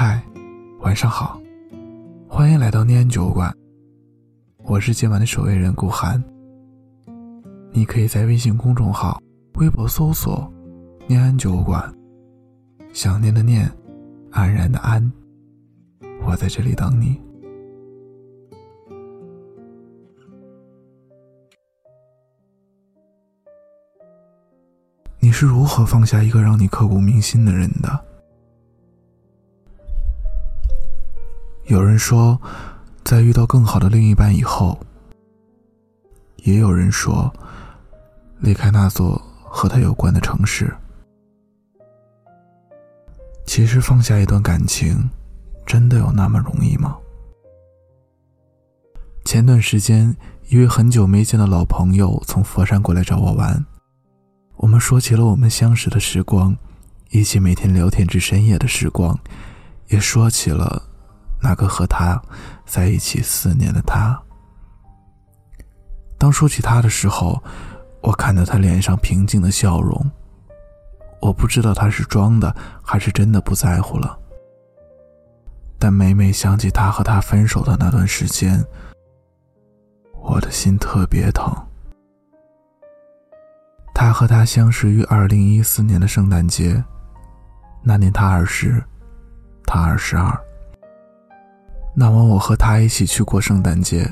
嗨，晚上好，欢迎来到念安酒馆。我是今晚的守夜人顾寒。你可以在微信公众号、微博搜索“念安酒馆”，想念的念，安然的安。我在这里等你。你是如何放下一个让你刻骨铭心的人的？有人说，在遇到更好的另一半以后；也有人说，离开那座和他有关的城市。其实，放下一段感情，真的有那么容易吗？前段时间，一位很久没见的老朋友从佛山过来找我玩，我们说起了我们相识的时光，一起每天聊天至深夜的时光，也说起了。那个和他在一起四年的他，当说起他的时候，我看到他脸上平静的笑容。我不知道他是装的还是真的不在乎了。但每每想起他和他分手的那段时间，我的心特别疼。他和他相识于二零一四年的圣诞节，那年他二十，他二十二。那晚，我和他一起去过圣诞节。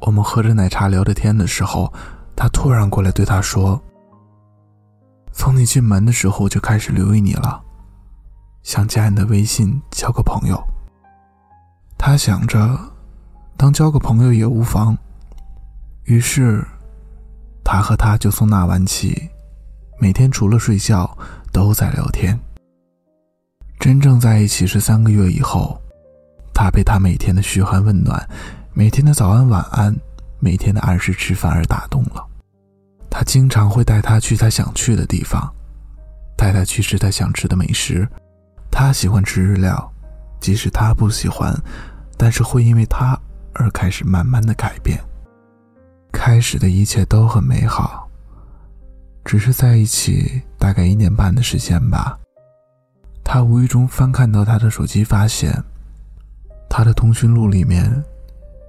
我们喝着奶茶聊着天的时候，他突然过来对他说：“从你进门的时候就开始留意你了，想加你的微信交个朋友。”他想着，当交个朋友也无妨。于是，他和他就从那晚起，每天除了睡觉都在聊天。真正在一起是三个月以后。他被他每天的嘘寒问暖，每天的早安晚安，每天的按时吃饭而打动了。他经常会带他去他想去的地方，带他去吃他想吃的美食。他喜欢吃日料，即使他不喜欢，但是会因为他而开始慢慢的改变。开始的一切都很美好，只是在一起大概一年半的时间吧。他无意中翻看到他的手机，发现。他的通讯录里面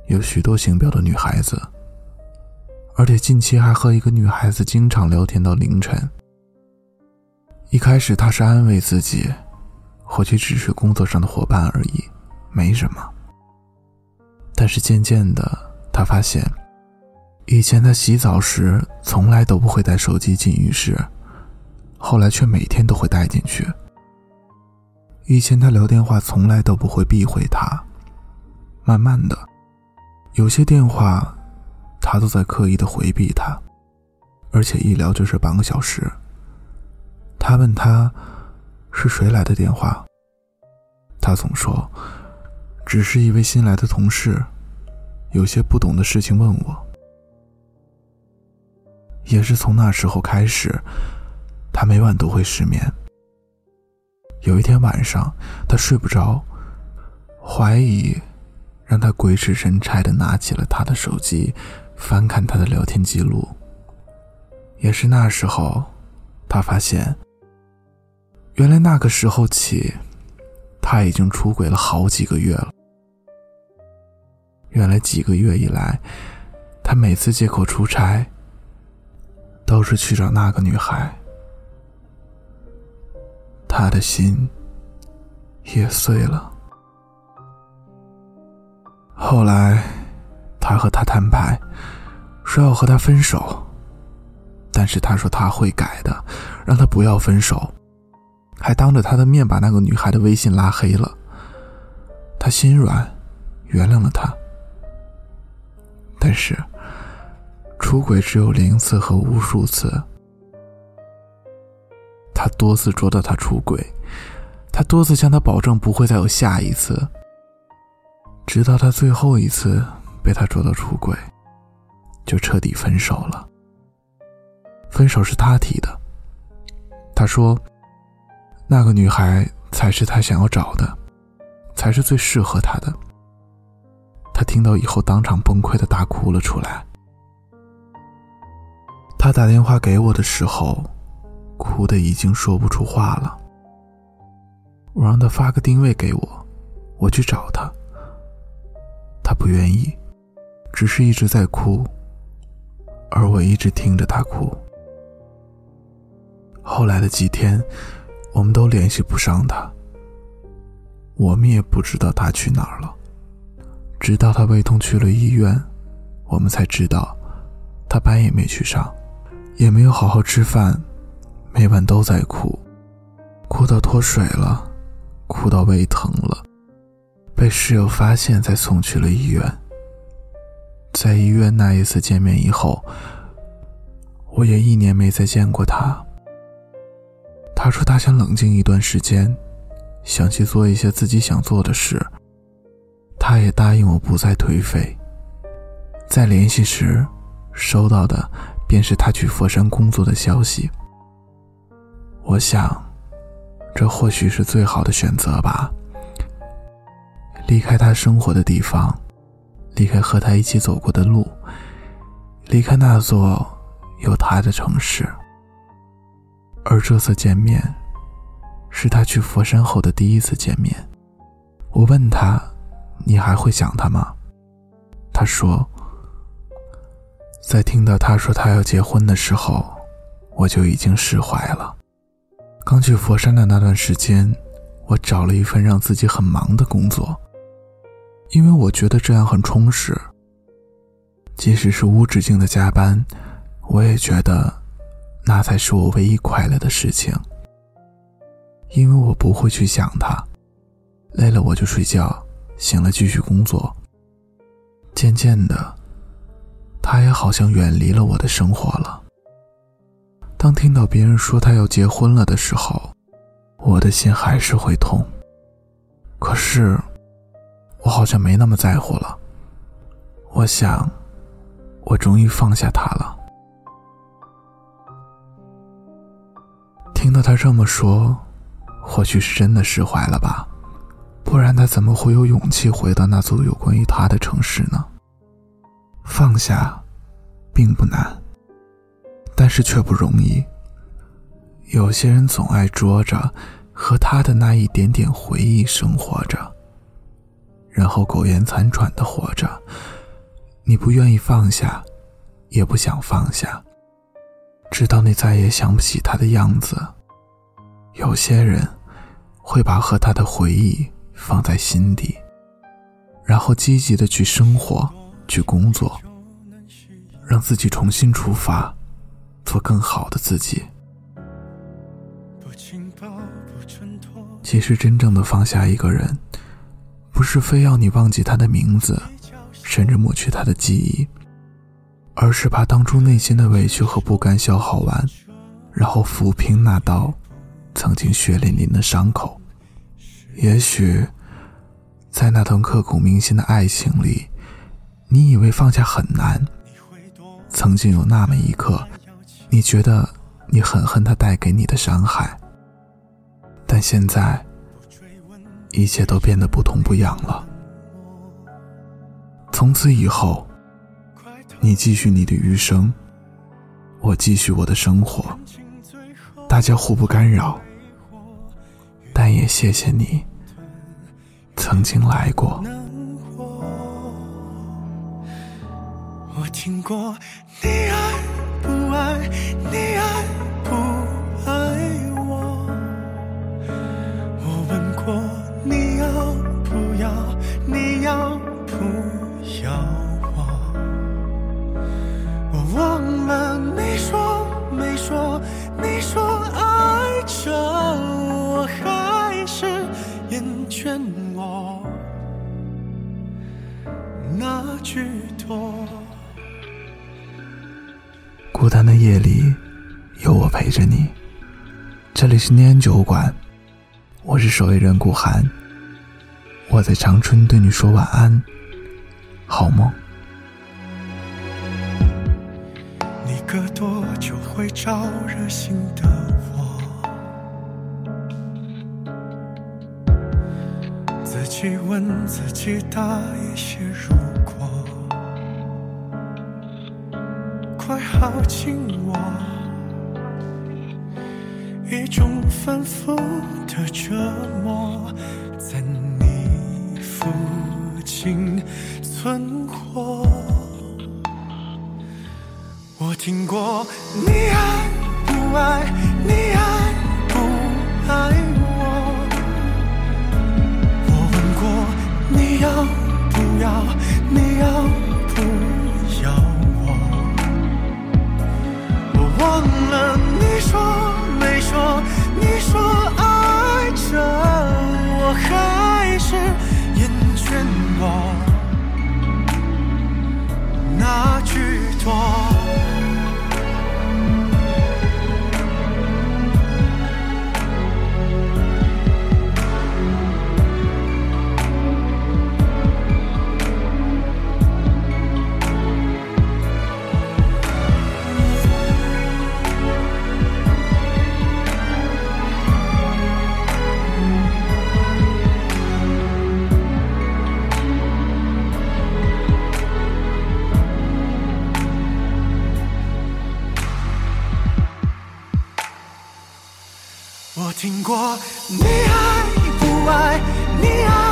有许多姓表的女孩子，而且近期还和一个女孩子经常聊天到凌晨。一开始他是安慰自己，或许只是工作上的伙伴而已，没什么。但是渐渐的，他发现，以前他洗澡时从来都不会带手机进浴室，后来却每天都会带进去。以前他聊电话从来都不会避讳他。慢慢的，有些电话，他都在刻意的回避他，而且一聊就是半个小时。他问他，是谁来的电话？他总说，只是一位新来的同事，有些不懂的事情问我。也是从那时候开始，他每晚都会失眠。有一天晚上，他睡不着，怀疑。让他鬼使神差的拿起了他的手机，翻看他的聊天记录。也是那时候，他发现，原来那个时候起，他已经出轨了好几个月了。原来几个月以来，他每次借口出差，都是去找那个女孩。他的心也碎了。后来，他和他摊牌，说要和他分手。但是他说他会改的，让他不要分手，还当着他的面把那个女孩的微信拉黑了。他心软，原谅了他。但是，出轨只有零次和无数次。他多次捉到他出轨，他多次向他保证不会再有下一次。直到他最后一次被他捉到出轨，就彻底分手了。分手是他提的，他说：“那个女孩才是他想要找的，才是最适合他的。”他听到以后当场崩溃的大哭了出来。他打电话给我的时候，哭的已经说不出话了。我让他发个定位给我，我去找他。他不愿意，只是一直在哭，而我一直听着他哭。后来的几天，我们都联系不上他，我们也不知道他去哪儿了。直到他胃痛去了医院，我们才知道，他班也没去上，也没有好好吃饭，每晚都在哭，哭到脱水了，哭到胃疼了，被室友发现才送去了医院。在医院那一次见面以后，我也一年没再见过他。他说他想冷静一段时间，想去做一些自己想做的事。他也答应我不再颓废。在联系时，收到的便是他去佛山工作的消息。我想，这或许是最好的选择吧。离开他生活的地方，离开和他一起走过的路，离开那座有他的城市。而这次见面，是他去佛山后的第一次见面。我问他：“你还会想他吗？”他说：“在听到他说他要结婚的时候，我就已经释怀了。刚去佛山的那段时间，我找了一份让自己很忙的工作，因为我觉得这样很充实。即使是无止境的加班，我也觉得。”那才是我唯一快乐的事情，因为我不会去想他，累了我就睡觉，醒了继续工作。渐渐的，他也好像远离了我的生活了。当听到别人说他要结婚了的时候，我的心还是会痛。可是，我好像没那么在乎了。我想，我终于放下他了。听到他这么说，或许是真的释怀了吧，不然他怎么会有勇气回到那座有关于他的城市呢？放下，并不难，但是却不容易。有些人总爱捉着和他的那一点点回忆生活着，然后苟延残喘的活着。你不愿意放下，也不想放下，直到你再也想不起他的样子。有些人会把和他的回忆放在心底，然后积极的去生活、去工作，让自己重新出发，做更好的自己。其实，真正的放下一个人，不是非要你忘记他的名字，甚至抹去他的记忆，而是把当初内心的委屈和不甘消耗完，然后抚平那道。曾经血淋淋的伤口，也许，在那段刻骨铭心的爱情里，你以为放下很难。曾经有那么一刻，你觉得你很恨他带给你的伤害，但现在，一切都变得不痛不痒了。从此以后，你继续你的余生，我继续我的生活，大家互不干扰。但也谢谢你曾经来过。我听过你爱不爱，你孤单的夜里，有我陪着你。这里是念安酒馆，我是守夜人顾寒。我在长春对你说晚安，好梦。你隔多久会招惹心的我？自己问自己答一些如靠近我，一种反复的折磨，在你附近存活。我听过你爱不爱，你爱不爱我。我问过你要不要，你要听过你爱不爱，你爱。